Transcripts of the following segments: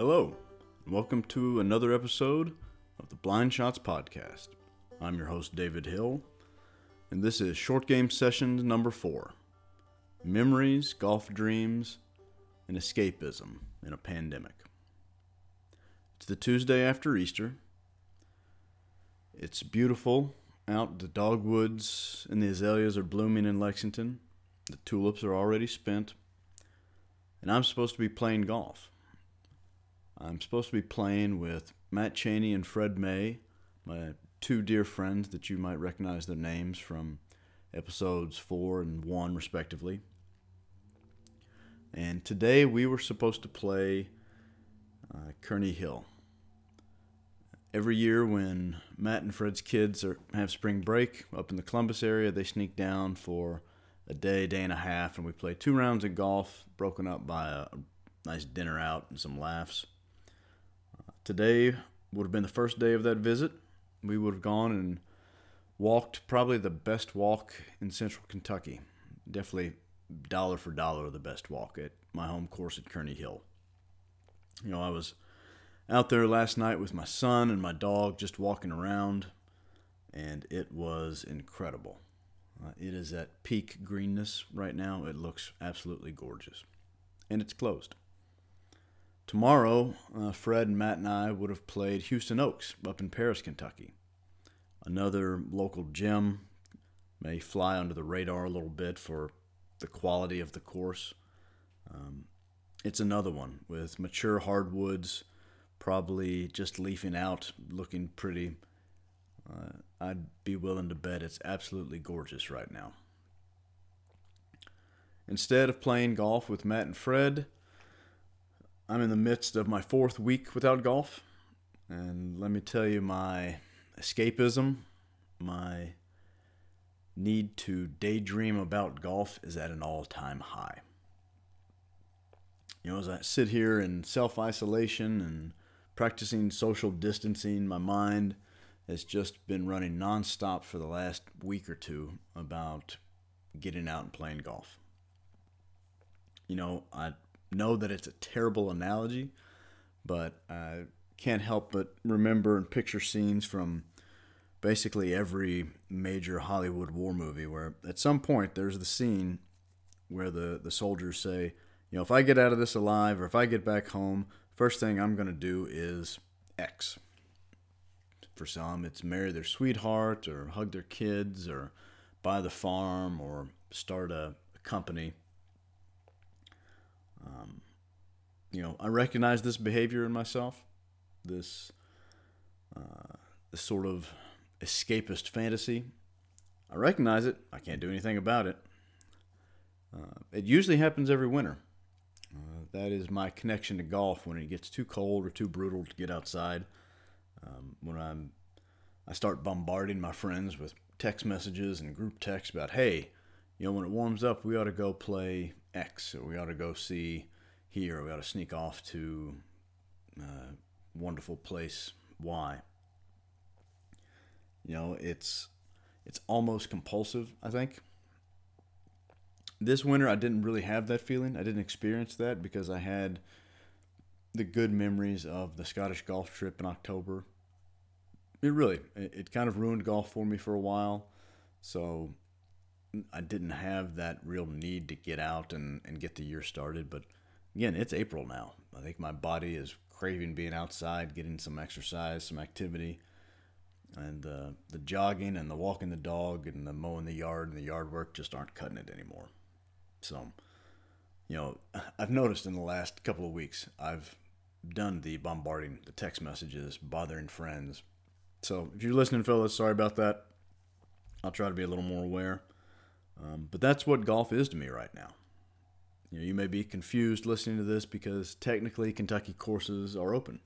Hello, and welcome to another episode of the Blind Shots Podcast. I'm your host, David Hill, and this is Short Game Session number four Memories, Golf Dreams, and Escapism in a Pandemic. It's the Tuesday after Easter. It's beautiful out. The dogwoods and the azaleas are blooming in Lexington. The tulips are already spent. And I'm supposed to be playing golf. I'm supposed to be playing with Matt Cheney and Fred May, my two dear friends that you might recognize their names from episodes four and one, respectively. And today we were supposed to play uh, Kearney Hill. Every year, when Matt and Fred's kids are, have spring break up in the Columbus area, they sneak down for a day, day and a half, and we play two rounds of golf, broken up by a nice dinner out and some laughs. Today would have been the first day of that visit. We would have gone and walked probably the best walk in central Kentucky. Definitely dollar for dollar the best walk at my home course at Kearney Hill. You know, I was out there last night with my son and my dog just walking around, and it was incredible. Uh, it is at peak greenness right now. It looks absolutely gorgeous. And it's closed. Tomorrow, uh, Fred and Matt and I would have played Houston Oaks up in Paris, Kentucky. Another local gem may fly under the radar a little bit for the quality of the course. Um, it's another one with mature hardwoods, probably just leafing out, looking pretty. Uh, I'd be willing to bet it's absolutely gorgeous right now. Instead of playing golf with Matt and Fred, I'm in the midst of my fourth week without golf. And let me tell you, my escapism, my need to daydream about golf is at an all time high. You know, as I sit here in self isolation and practicing social distancing, my mind has just been running nonstop for the last week or two about getting out and playing golf. You know, I know that it's a terrible analogy, but I can't help but remember and picture scenes from basically every major Hollywood war movie where at some point there's the scene where the, the soldiers say, you know, if I get out of this alive or if I get back home, first thing I'm going to do is X. For some, it's marry their sweetheart or hug their kids or buy the farm or start a, a company. Um, you know, I recognize this behavior in myself, this, uh, this sort of escapist fantasy. I recognize it. I can't do anything about it. Uh, it usually happens every winter. Uh, that is my connection to golf when it gets too cold or too brutal to get outside. Um, when I'm, I start bombarding my friends with text messages and group texts about, hey, you know, when it warms up, we ought to go play X, or we ought to go see here, or we ought to sneak off to uh, wonderful place Y. You know, it's it's almost compulsive. I think. This winter, I didn't really have that feeling. I didn't experience that because I had the good memories of the Scottish golf trip in October. It really, it, it kind of ruined golf for me for a while. So I didn't have that real need to get out and, and get the year started. But again, it's April now. I think my body is craving being outside, getting some exercise, some activity. And uh, the jogging and the walking the dog and the mowing the yard and the yard work just aren't cutting it anymore. So, you know, I've noticed in the last couple of weeks, I've done the bombarding, the text messages, bothering friends. So if you're listening, fellas, sorry about that. I'll try to be a little more aware. Um, but that's what golf is to me right now. You know, you may be confused listening to this because technically Kentucky courses are open,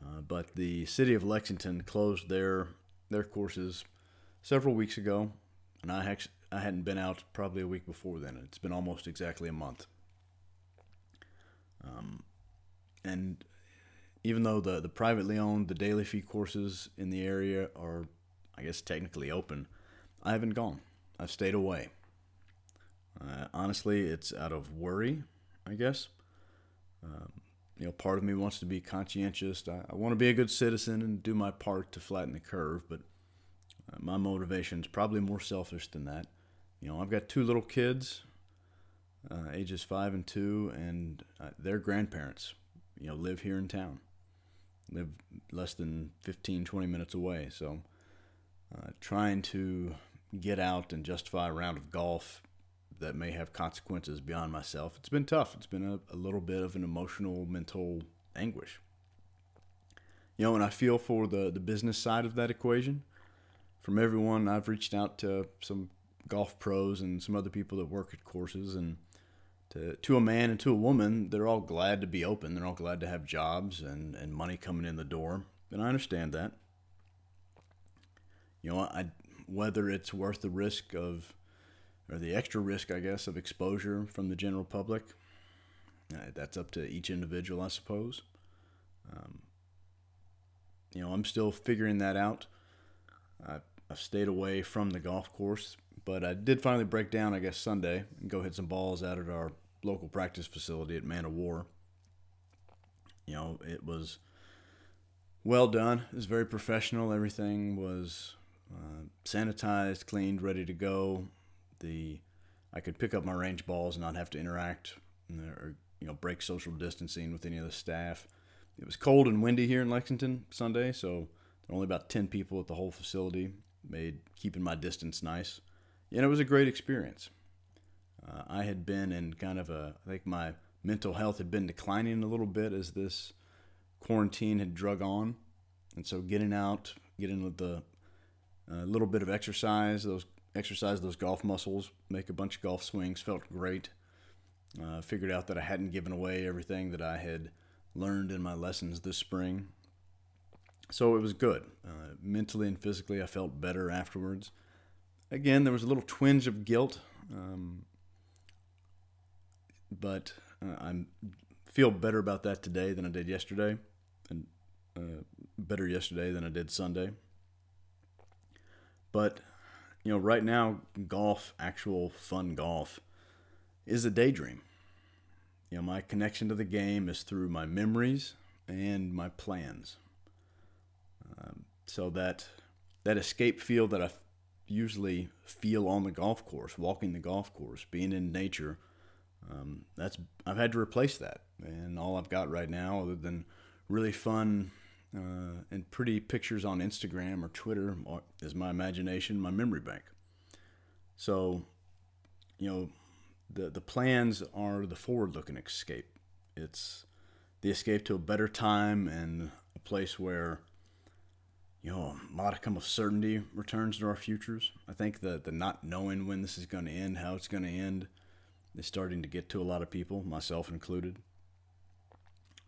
uh, but the city of Lexington closed their their courses several weeks ago, and I I hadn't been out probably a week before then. It's been almost exactly a month. Um, and even though the the privately owned the daily fee courses in the area are, I guess technically open, I haven't gone. I've stayed away. Uh, honestly, it's out of worry, I guess. Um, you know, part of me wants to be conscientious. I, I want to be a good citizen and do my part to flatten the curve, but uh, my motivation is probably more selfish than that. You know, I've got two little kids, uh, ages five and two, and uh, their grandparents, you know, live here in town, live less than 15, 20 minutes away. So, uh, trying to get out and justify a round of golf that may have consequences beyond myself. It's been tough. It's been a, a little bit of an emotional, mental anguish. You know, and I feel for the, the business side of that equation. From everyone, I've reached out to some golf pros and some other people that work at courses, and to, to a man and to a woman, they're all glad to be open. They're all glad to have jobs and, and money coming in the door. And I understand that. You know, I, whether it's worth the risk of or the extra risk, I guess, of exposure from the general public. Uh, that's up to each individual, I suppose. Um, you know, I'm still figuring that out. I, I've stayed away from the golf course, but I did finally break down, I guess, Sunday and go hit some balls out at our local practice facility at Man O' War. You know, it was well done. It was very professional. Everything was uh, sanitized, cleaned, ready to go the I could pick up my range balls and not have to interact or you know break social distancing with any of the staff. It was cold and windy here in Lexington Sunday, so there were only about ten people at the whole facility. Made keeping my distance nice, and it was a great experience. Uh, I had been in kind of a I think my mental health had been declining a little bit as this quarantine had drug on, and so getting out, getting with the a little bit of exercise, those exercise those golf muscles, make a bunch of golf swings. Felt great. Uh, figured out that I hadn't given away everything that I had learned in my lessons this spring. So it was good. Uh, mentally and physically, I felt better afterwards. Again, there was a little twinge of guilt, um, but uh, I feel better about that today than I did yesterday, and uh, better yesterday than I did Sunday. But you know, right now, golf, actual fun golf, is a daydream. You know, my connection to the game is through my memories and my plans. Um, so that that escape feel that I usually feel on the golf course, walking the golf course, being in nature, um, that's I've had to replace that, and all I've got right now, other than really fun uh, and pretty pictures on Instagram or Twitter is my imagination, my memory bank. So, you know, the the plans are the forward-looking escape. It's the escape to a better time and a place where you know a modicum of certainty returns to our futures. I think that the not knowing when this is going to end, how it's going to end, is starting to get to a lot of people, myself included.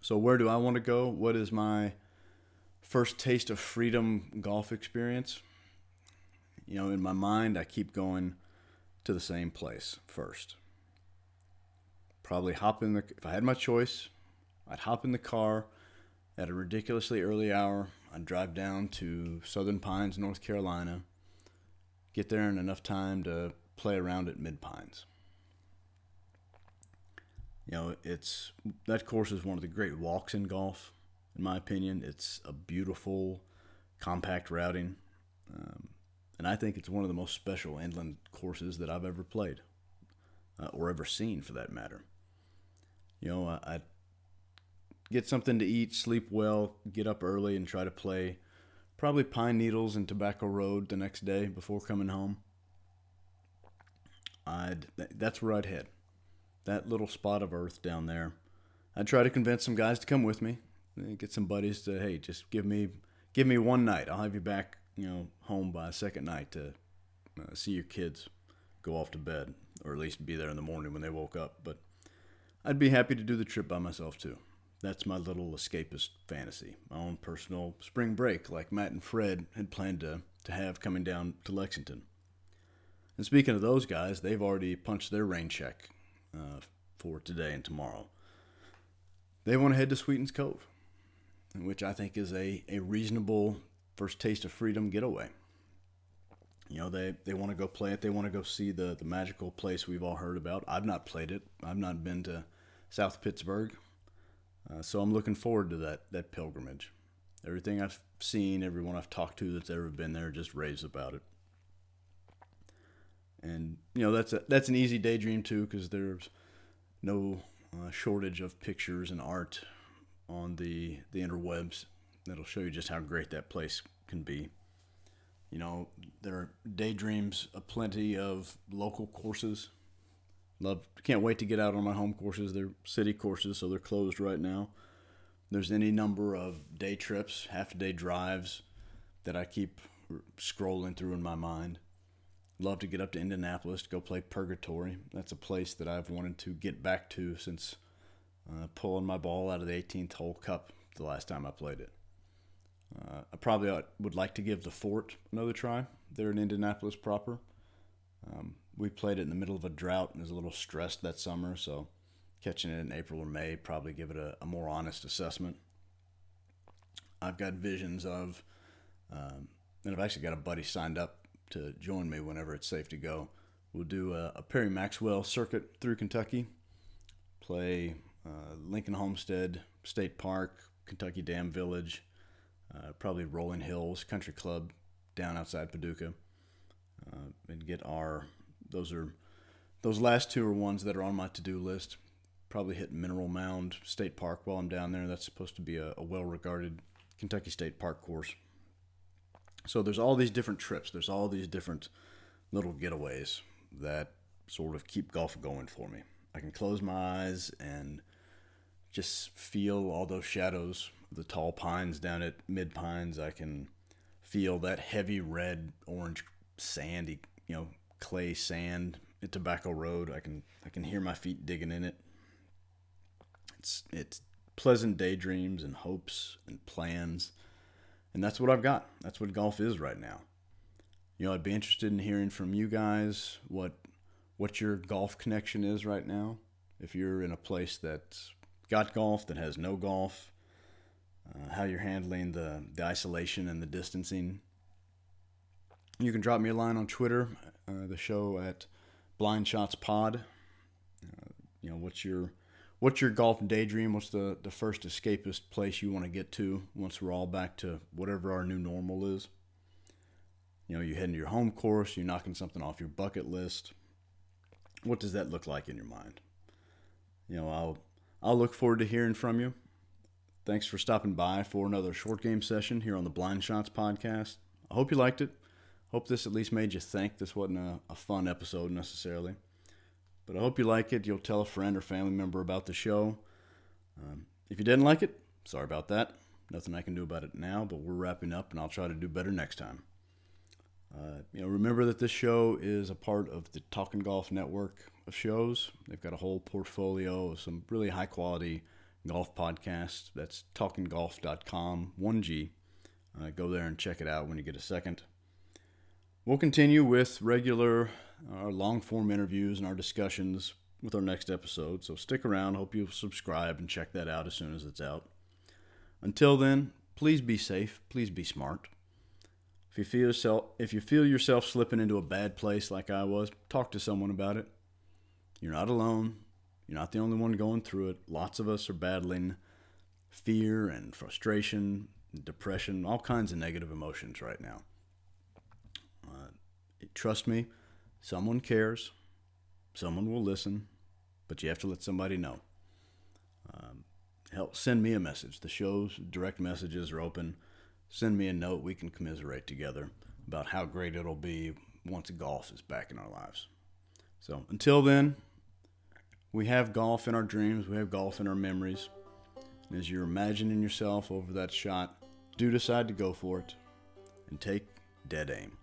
So, where do I want to go? What is my first taste of freedom golf experience, you know, in my mind, I keep going to the same place first. Probably hop in the, if I had my choice, I'd hop in the car at a ridiculously early hour. I'd drive down to Southern Pines, North Carolina, get there in enough time to play around at Mid Pines. You know, it's that course is one of the great walks in golf in my opinion. It's a beautiful, compact routing. Um, and I think it's one of the most special inland courses that I've ever played, uh, or ever seen for that matter. You know, I, I get something to eat, sleep well, get up early, and try to play probably Pine Needles and Tobacco Road the next day before coming home. I'd that's where I'd head. That little spot of earth down there. I'd try to convince some guys to come with me get some buddies to hey, just give me give me one night. I'll have you back, you know, home by a second night to uh, see your kids go off to bed, or at least be there in the morning when they woke up. But I'd be happy to do the trip by myself too. That's my little escapist fantasy, my own personal spring break, like Matt and Fred had planned to, to have coming down to Lexington. And speaking of those guys, they've already punched their rain check uh, for today and tomorrow. They want to head to Sweetens Cove which I think is a, a reasonable first taste of freedom getaway. You know, they, they want to go play it. They want to go see the, the magical place we've all heard about. I've not played it. I've not been to South Pittsburg. Uh, so I'm looking forward to that that pilgrimage. Everything I've seen, everyone I've talked to that's ever been there, just raves about it. And you know that's a, that's an easy daydream too, because there's no uh, shortage of pictures and art on the the interwebs that'll show you just how great that place can be. You know, there are daydreams aplenty of local courses. Love, can't wait to get out on my home courses. They're city courses, so they're closed right now. There's any number of day trips, half day drives that I keep scrolling through in my mind. Love to get up to Indianapolis to go play Purgatory. That's a place that I've wanted to get back to since uh, pulling my ball out of the 18th hole cup the last time I played it. Uh, I probably would like to give the fort another try. They're in Indianapolis proper. Um, we played it in the middle of a drought and was a little stressed that summer, so catching it in April or May probably give it a, a more honest assessment. I've got visions of, um, and I've actually got a buddy signed up to join me whenever it's safe to go. We'll do a, a Perry Maxwell circuit through Kentucky, play uh, Lincoln Homestead State Park, Kentucky Dam Village, uh, probably Rolling Hills Country Club down outside Paducah, uh, and get our those are those last two are ones that are on my to-do list. Probably hit Mineral Mound State Park while I'm down there. That's supposed to be a, a well-regarded Kentucky State Park course. So there's all these different trips. There's all these different little getaways that sort of keep golf going for me. I can close my eyes and just feel all those shadows the tall pines down at mid pines. I can feel that heavy red orange sandy you know clay sand at tobacco road. I can i can hear my feet digging in it. It's it's pleasant daydreams and hopes and plans. And that's what i've got. That's what golf is right now. You know i'd be interested in hearing from you guys what what your golf connection is right now. If you're in a place that's got golf that has no golf uh, how you're handling the, the isolation and the distancing. You can drop me a line on Twitter, uh, the show at Blind Shots Pod. Uh, you know, what's your what's your golf daydream? What's the, the first escapist place you want to get to once we're all back to whatever our new normal is? You know, you heading to your home course, you're knocking something off your bucket list. What does that look like in your mind? You know, I'll I'll look forward to hearing from you. Thanks for stopping by for another short game session here on the Blind Shots podcast. I hope you liked it. Hope this at least made you think. This wasn't a, a fun episode necessarily. But I hope you like it. You'll tell a friend or family member about the show. Um, if you didn't like it, sorry about that. Nothing I can do about it now, but we're wrapping up and I'll try to do better next time. Uh, you know, remember that this show is a part of the Talking Golf network of shows. They've got a whole portfolio of some really high quality golf podcasts. That's talkinggolf.com, 1G. Uh, go there and check it out when you get a second. We'll continue with regular, our uh, long form interviews and our discussions with our next episode. So stick around. Hope you subscribe and check that out as soon as it's out. Until then, please be safe. Please be smart. If you feel yourself, if you feel yourself slipping into a bad place like I was, talk to someone about it. You're not alone. You're not the only one going through it. Lots of us are battling fear and frustration, depression, all kinds of negative emotions right now. Uh, trust me, someone cares, someone will listen, but you have to let somebody know. Um, help send me a message. The show's direct messages are open. Send me a note. We can commiserate together about how great it'll be once golf is back in our lives. So until then, we have golf in our dreams, we have golf in our memories. And as you're imagining yourself over that shot, do decide to go for it and take dead aim.